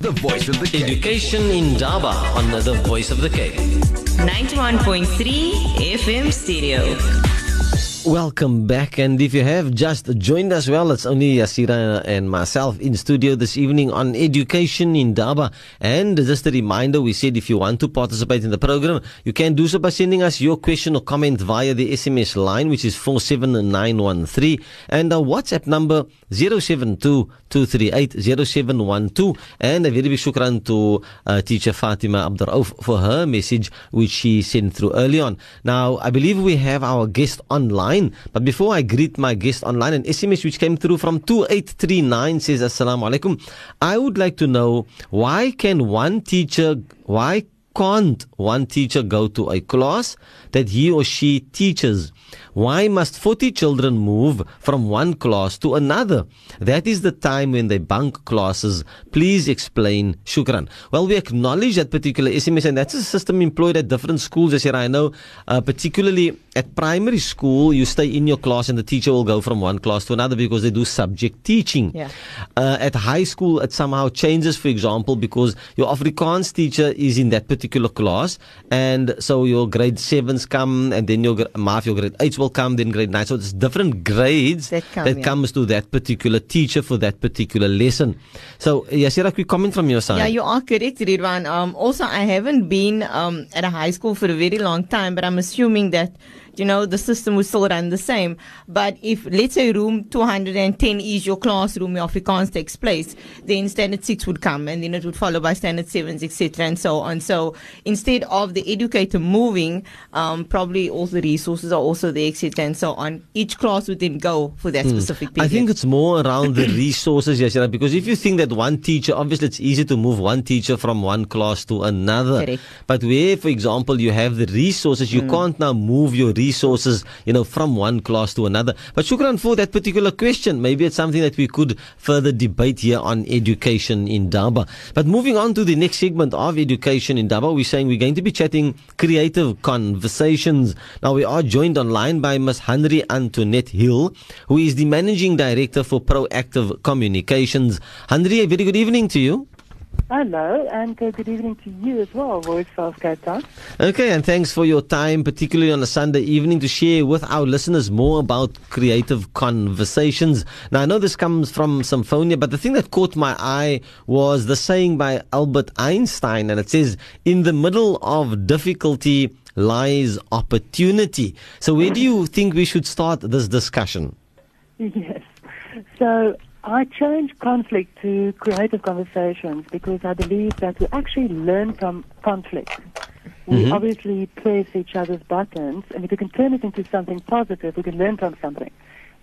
The voice of the Cape. Education Indaba on the Voice of the Cape. 91.3 FM stereo. Welcome back, and if you have just joined us, well, it's only Yaseera and myself in studio this evening on Education Indaba. And just a reminder, we said if you want to participate in the program, you can do so by sending us your question or comment via the SMS line, which is 47913, and our WhatsApp number 072 238 And a very big shukran to uh, teacher Fatima Abdurauf for her message, which she sent through early on. Now, I believe we have our guest online. But before I greet my guest online, an SMS which came through from 2839 says, Assalamu alaikum. I would like to know why can one teacher, why can't one teacher go to a class that he or she teaches? Why must 40 children move from one class to another? That is the time when they bunk classes. Please explain. Shukran. Well, we acknowledge that particular SMS, and that's a system employed at different schools, as I know, uh, particularly at primary school, you stay in your class and the teacher will go from one class to another because they do subject teaching. Yeah. Uh, at high school, it somehow changes, for example, because your Afrikaans teacher is in that particular class, and so your grade sevens come, and then your maaf, your grade eights will come, then grade nine. So it's different grades That come, yeah. comes to that particular teacher for that particular lesson. So, Yaseera, quick comment from your side. Yeah, you are correct, Riedwaan. Um, also, I haven't been um, at a high school for a very long time, but I'm assuming that you know the system would still run the same. But if let's say room 210 is your classroom, your Afrikaans takes place, then standard six would come, and then it would follow by standard sevens, etc., and so on. So instead of the educator moving, um, probably all the resources are also there, etc., and so on. Each class would then go for that specific period. I think it's more around the resources, Yaseera, because if you think that one teacher, obviously it's easy to move one teacher from one class to another. Correct. But where, for example, you have the resources, you can't now move your resources, you know, from one class to another. But shukran for that particular question. Maybe it's something that we could further debate here on education Indaba. But moving on to the next segment of education Indaba, we're saying we're going to be chatting creative conversations. Now we are joined online by Ms. Hanrie Antoinette Hill, who is the managing director for proactive communications. Hanrie, a very good evening to you. Hello, and uh, good evening to you as well, Voice of Cape Town. Okay, and thanks for your time, particularly on a Sunday evening, to share with our listeners more about creative conversations. Now, I know this comes from Symphonia, but the thing that caught my eye was the saying by Albert Einstein, and it says, In the middle of difficulty lies opportunity. So, where do you think we should start this discussion? Yes. So I changed conflict to creative conversations because I believe that we actually learn from conflict. We obviously press each other's buttons, and if we can turn it into something positive, we can learn from something,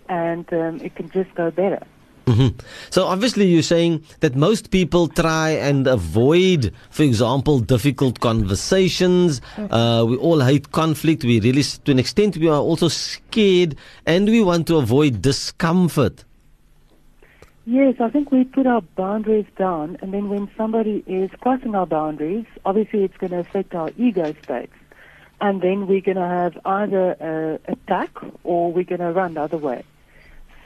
and um, it can just go better. Mhm. So obviously you're saying that most people try and avoid, for example, difficult conversations. Uh, we all hate conflict. We really, to an extent, we are also scared and we want to avoid discomfort. Yes, I think we put our boundaries down, and then when somebody is crossing our boundaries, obviously it's going to affect our ego states. And then we're going to have either uh, attack or we're going to run the other way.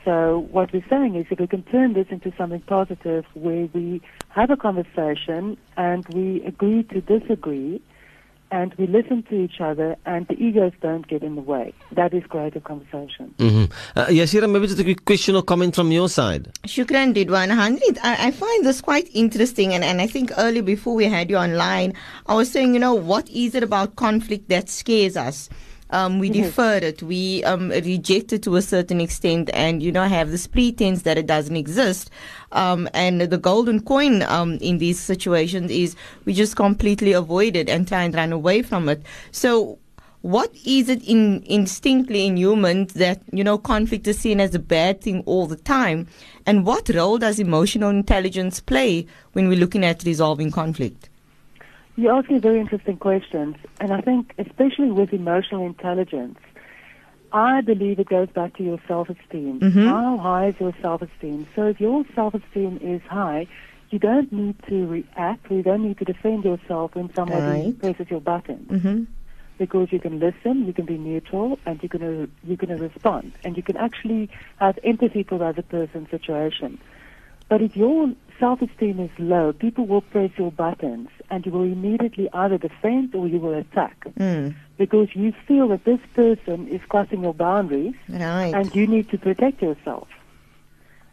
So what we're saying is if we can turn this into something positive where we have a conversation and we agree to disagree and we listen to each other and the egos don't get in the way. That is creative conversation. hmm Uh, Yaseera, maybe just a quick question or comment from your side. Shukran Riedwaan. Hanrie, I, I find this quite interesting, and, and I think earlier before we had you online, I was saying, you know, what is it about conflict that scares us? Um, we defer it, we um, reject it to a certain extent, and you know have this pretense that it doesn't exist. Um, and the golden coin um, in these situations is we just completely avoid it and try and run away from it. So what is it in instinctively in humans that you know conflict is seen as a bad thing all the time and what role does emotional intelligence play when we're looking at resolving conflict You're asking very interesting questions, and I think, especially with emotional intelligence, I believe it goes back to your self-esteem. How high is your self-esteem? So if your self-esteem is high, you don't need to react, you don't need to defend yourself when somebody Right. presses your button. mm-hmm. Because you can listen, you can be neutral, and you're going to you're going to respond, and you can actually have empathy for the other person's situation. But if your self-esteem is low, people will press your buttons and you will immediately either defend or you will attack Mm. because you feel that this person is crossing your boundaries Right. and you need to protect yourself.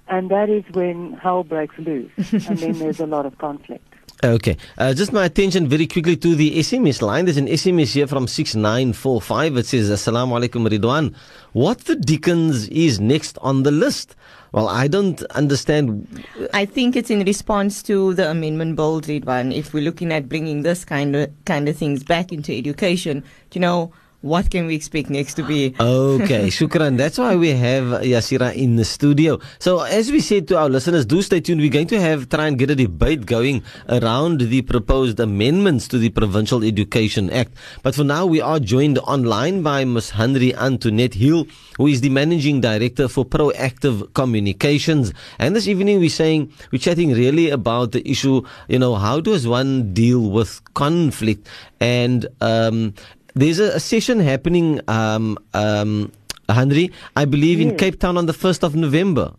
And that is when hell breaks loose and then there's a lot of conflict. Okay. Uh, just my attention very quickly to the SMS line. There's an SMS here from 6945. It says, Assalamu alaikum Riedwaan. What the dickens is next on the list? Well, I don't understand. I think it's in response to the amendment bill, one. If we're looking at bringing this kind of kind of things back into education, you know, what can we expect next to be? Okay, shukran. That's why we have Yaseera in the studio. So, as we said to our listeners, do stay tuned. We're going to have try and get a debate going around the proposed amendments to the Provincial Education Act. But for now, we are joined online by Ms. Hanrie Antoinette Hill, who is the managing director for Proactive Communications. And this evening, we're saying we're chatting really about the issue. You know, how does one deal with conflict and um, there's a, a session happening, um, um, Hanrie, I believe in Cape Town on the 1st of November.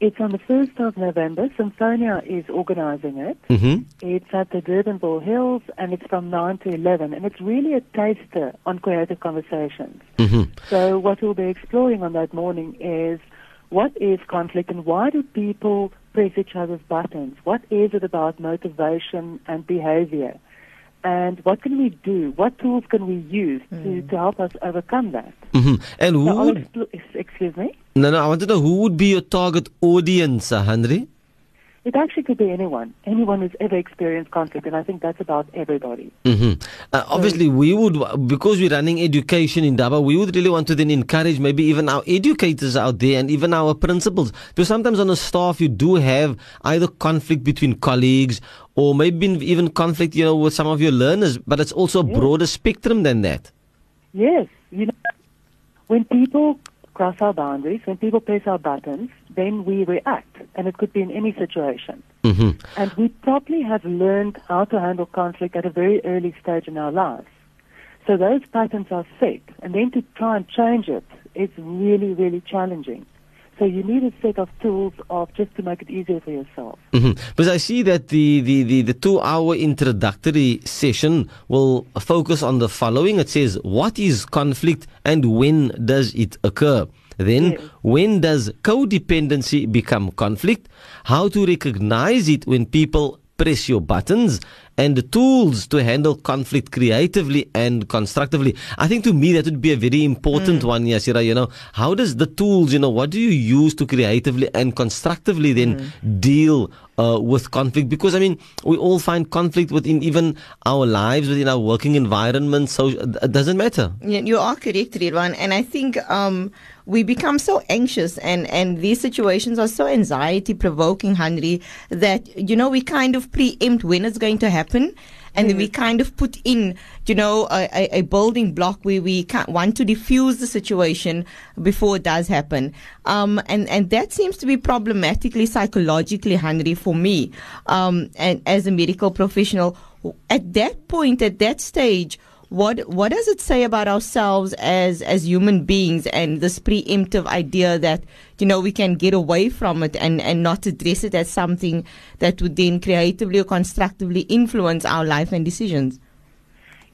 It's on the 1st of November. Symphonia is organizing it. Mm-hmm. It's at the Durbanville Hills and it's from 9 to 11. And it's really a taster on creative conversations. Mm-hmm. So what we'll be exploring on that morning is what is conflict and why do people press each other's buttons? What is it about motivation and behavior? And what can we do? What tools can we use to, to help us overcome that? Mm-hmm. And who So would, expl- excuse me? no, no, I want to know who would be your target audience, uh, Hanrie? It actually could be anyone, anyone who's ever experienced conflict, and I think that's about everybody. Mm-hmm. Uh, obviously, we would, because we're running education Indaba, we would really want to then encourage maybe even our educators out there and even our principals. Because sometimes on a staff, you do have either conflict between colleagues or maybe even conflict, you know, with some of your learners, but it's also a broader spectrum than that. Yes, you know, when people cross our boundaries, when people press our buttons, then we react, and it could be in any situation. Mm-hmm. And we probably have learned how to handle conflict at a very early stage in our lives. So those patterns are set, and then to try and change it is really, really challenging. So you need a set of tools of just to make it easier for yourself. Mm-hmm. Because I see that the, the, the, the two hour introductory session will focus on the following. It says, What is conflict and when does it occur? Then, Yes. when does codependency become conflict? How to recognize it when people press your buttons? And the tools to handle conflict creatively and constructively. I think to me that would be a very important mm. one, Yasira. You know, how does the tools, you know, what do you use to creatively and constructively then mm. deal uh, with conflict? Because I mean, we all find conflict within even our lives, within our working environment. So it doesn't matter. You are correct, Riedwaan, and I think um, we become so anxious, and and these situations are so anxiety provoking, Hanrie, that you know we kind of preempt when it's going to happen. And then we kind of put in, you know, a, a, building block where we want to diffuse the situation before it does happen. Um, and, and that seems to be problematically, psychologically, Hanrie, for me. Um, and as a medical professional, at that point, at that stage, what what does it say about ourselves as as human beings and this preemptive idea that you know we can get away from it and and not address it as something that would then creatively or constructively influence our life and decisions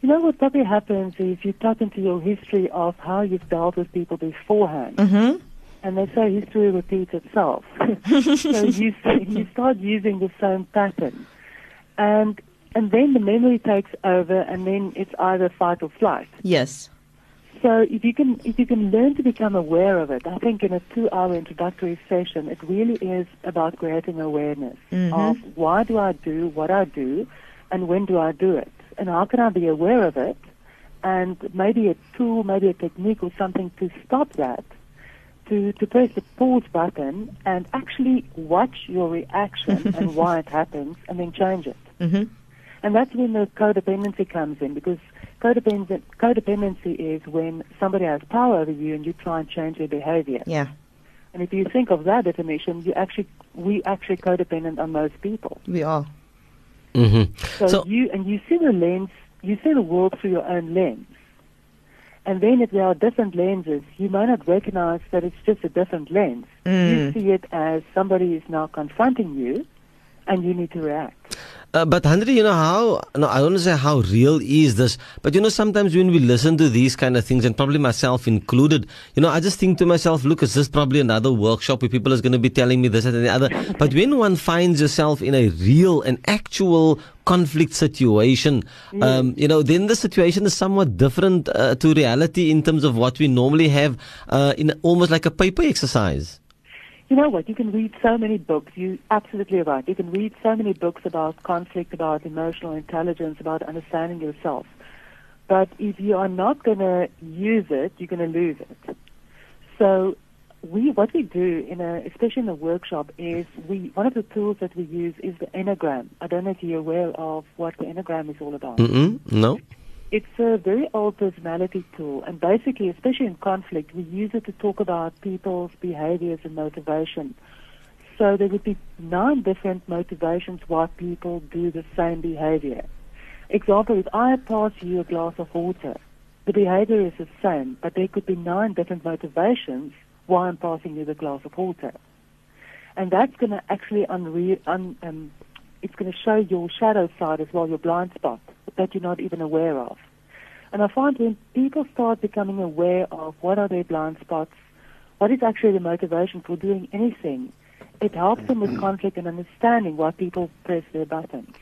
You know what probably happens is you tap into your history of how you've dealt with people beforehand. mm-hmm. And they say history repeats itself. so you, you start using the same pattern. And, and then the memory takes over and then it's either fight or flight. yes So if you can if you can learn to become aware of it, I think in a two-hour introductory session, it really is about creating awareness of why do I do what I do, and when do I do it, and how can I be aware of it, and maybe a tool, maybe a technique or something to stop that, to to press the pause button and actually watch your reaction and why it happens, and then change it. mm-hmm. And that's when the codependency comes in because codependency, codependency is when somebody has power over you and you try and change their behavior. yeah And if you think of that definition, you actually we actually codependent on most people. we are Mm-hmm. So, So- you and you see the lens, you see the world through your own lens. And then if there are different lenses, you may not recognize that it's just a different lens. You Mm. see it as somebody is now confronting you, and you need to react. Uh, but Hanrie, you know how? No, I don't want to say how real is this, but you know sometimes when we listen to these kind of things, and probably myself included, you know, I just think to myself, look, is this probably another workshop where people is going to be telling me this and the other? But when one finds yourself in a real and actual conflict situation, um, you know, then the situation is somewhat different uh, to reality in terms of what we normally have uh, in almost like a paper exercise. You know what? You can read so many books. You absolutely right. You can read so many books about conflict, about emotional intelligence, about understanding yourself. But if you are not going to use it, you're going to lose it. So we, what we do in a, especially in a workshop is we, one of the tools that we use is the Enneagram. I don't know if you're aware of what the Enneagram is all about. Mm-mm, no? It's a very old personality tool, and basically, especially in conflict, we use it to talk about people's behaviors and motivation. So there would be nine different motivations why people do the same behavior. Example, if I pass you a glass of water, the behavior is the same, but there could be nine different motivations why I'm passing you the glass of water. And that's going to actually unre- un- um, it's going to show your shadow side as well, your blind spot that you're not even aware of. And I find when people start becoming aware of what are their blind spots, what is actually the motivation for doing anything, it helps them with conflict and understanding why people press their buttons.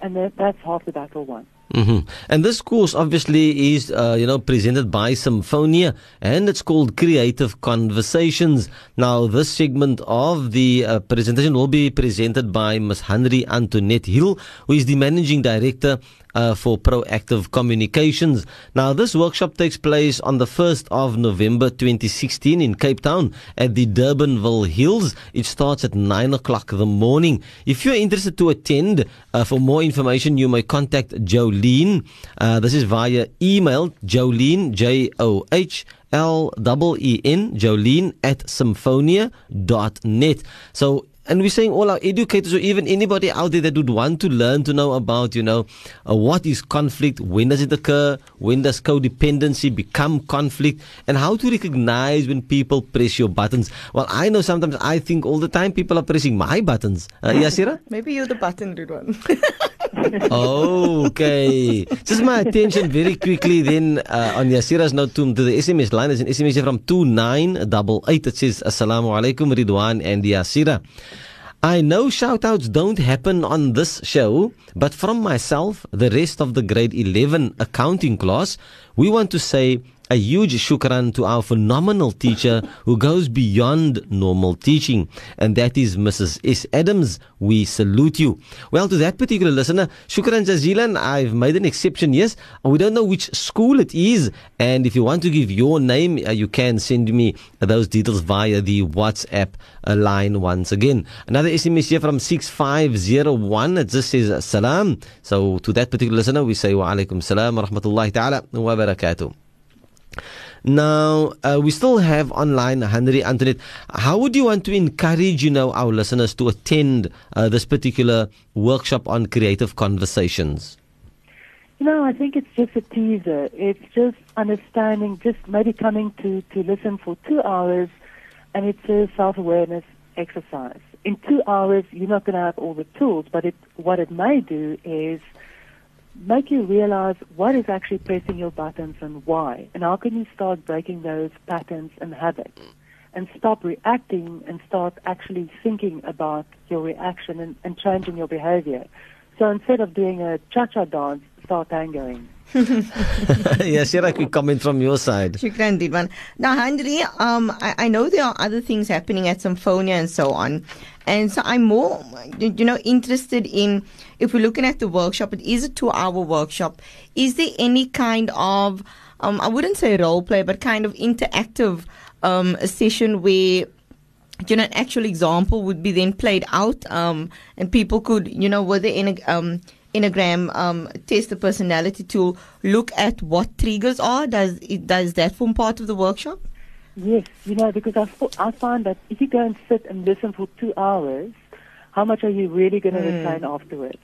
And that, that's half the battle won. hmm And this course obviously is, uh, you know, presented by Symphonia and it's called Creative Conversations. Now, this segment of the uh, presentation will be presented by Ms. Hanrie Antoinette Hill, who is the Managing Director uh, for Proactive Communications. Now, this workshop takes place on the 1st of November 2016 in Cape Town at the Durbanville Hills. It starts at 9 o'clock in the morning. If you're interested to attend, uh, for more information, you may contact Jolene. Uh, this is via email, Jolene, J O H. L E N Jolene at symphonia.net. So and we're saying all our educators or even anybody out there that would want to learn to know about, you know, uh, what is conflict, when does it occur, when does codependency become conflict, and how to recognize when people press your buttons. Well, I know sometimes I think all the time people are pressing my buttons. Uh, Yaseera? Maybe you're the button one. okay. Just my attention very quickly then uh, on Yaseera's note to, to the SMS line. There's an SMS from 2988 that says, Assalamu alaikum Riedwaan and Yaseera. I know shoutouts don't happen on this show, but from myself, the rest of the grade 11 accounting class, we want to say a huge shukran to our phenomenal teacher who goes beyond normal teaching, and that is Mrs. S. Adams. We salute you. Well, to that particular listener, shukran jazilan. I've made an exception, yes. We don't know which school it is, and if you want to give your name, uh, you can send me those details via the WhatsApp uh, line once again. Another SMS here from 6501. It just says salam. So to that particular listener, we say wa alaikum salam wa rahmatullahi ta'ala wa barakatuh. Now, uh, we still have online Hanrie Antoinette. How would you want to encourage, you know, our listeners to attend uh, this particular workshop on creative conversations? You know, I think it's just a teaser. It's just understanding, just maybe coming to, to listen for two hours, and it's a self-awareness exercise. In two hours, you're not going to have all the tools, but it, what it may do is make you realize what is actually pressing your buttons and why, and how can you start breaking those patterns and habits, and stop reacting and start actually thinking about your reaction and, and changing your behavior. So instead of doing a cha-cha dance, start tangoing. yes, here a quick comment from your side. Shukran, Riedwaan. Now, Hanrie, um, I, I know there are other things happening at Symphonia and so on. And so I'm more, you know, interested in if we're looking at the workshop, it is a two hour workshop. Is there any kind of, um, I wouldn't say role play, but kind of interactive um, session where you know, an actual example would be then played out, um, and people could, you know, there in a, um, Enneagram um, test the personality tool look at what triggers are? Does it, does that form part of the workshop? Yes, you know, because I, I find that if you go and sit and listen for two hours, how much are you really going to Mm. retain afterwards?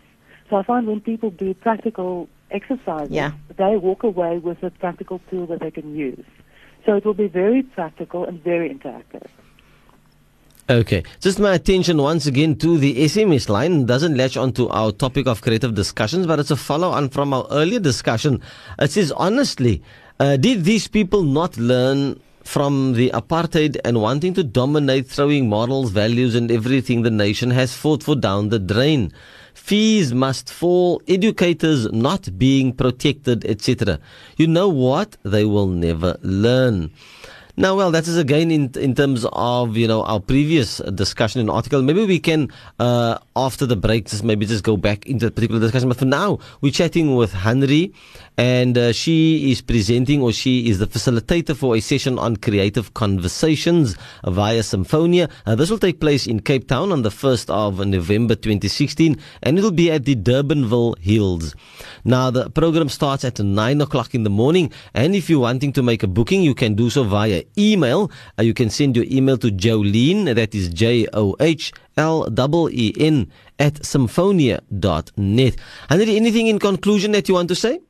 So I find when people do practical exercises, Yeah. they walk away with a practical tool that they can use. So it will be very practical and very interactive. Okay. Just my attention once again to the SMS line. Doesn't latch onto our topic of creative discussions, but it's a follow on from our earlier discussion. It says, honestly, uh, did these people not learn from the apartheid and wanting to dominate, throwing morals, values, and everything the nation has fought for down the drain? Fees must fall, educators not being protected, etc. You know what? They will never learn. Now, well, that is again in in terms of you know our previous discussion and article. Maybe we can uh, after the break just maybe just go back into the particular discussion. But for now, we're chatting with Hanrie, and uh, she is presenting or she is the facilitator for a session on creative conversations via Symphonia. Uh, this will take place in Cape Town on the first of November 2016, and it'll be at the Durbanville Hills. Now, the program starts at nine o'clock in the morning, and if you're wanting to make a booking, you can do so via email. Uh, you can send your email to Jolene, that is J O H L E E N, at symphonia.net. And anything in conclusion that you want to say?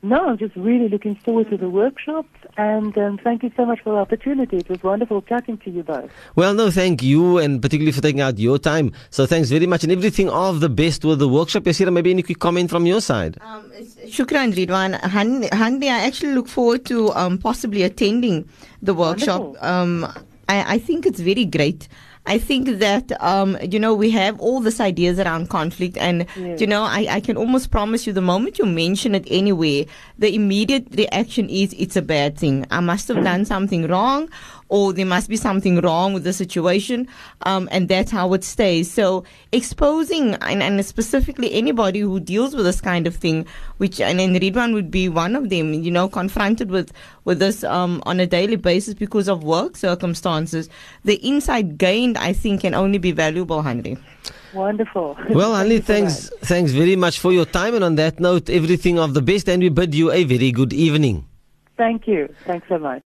No, I'm just really looking forward to the workshops, and um, thank you so much for the opportunity. It was wonderful chatting to you both. Well, no, thank you, and particularly for taking out your time. So thanks very much, and everything of the best with the workshop. Yaseera, maybe any quick comment from your side? Um, Shukran, Riedwaan. Hanrie, I actually look forward to um, possibly attending the workshop. Um, I, I think it's very great. I think that um, you know we have all these ideas around conflict, and yes. you know I, I can almost promise you the moment you mention it anywhere, the immediate reaction is it's a bad thing. I must have done something wrong, or there must be something wrong with the situation, um, and that's how it stays. So exposing and, and, specifically anybody who deals with this kind of thing, which and, and Riedwaan would be one of them, you know, confronted with with this um, on a daily basis because of work circumstances, the insight gained, I think, can only be valuable, Hanrie. Wonderful. Well, Hanrie, thanks, thanks very much for your time. And on that note, everything of the best, and we bid you a very good evening. Thank you. Thanks so much.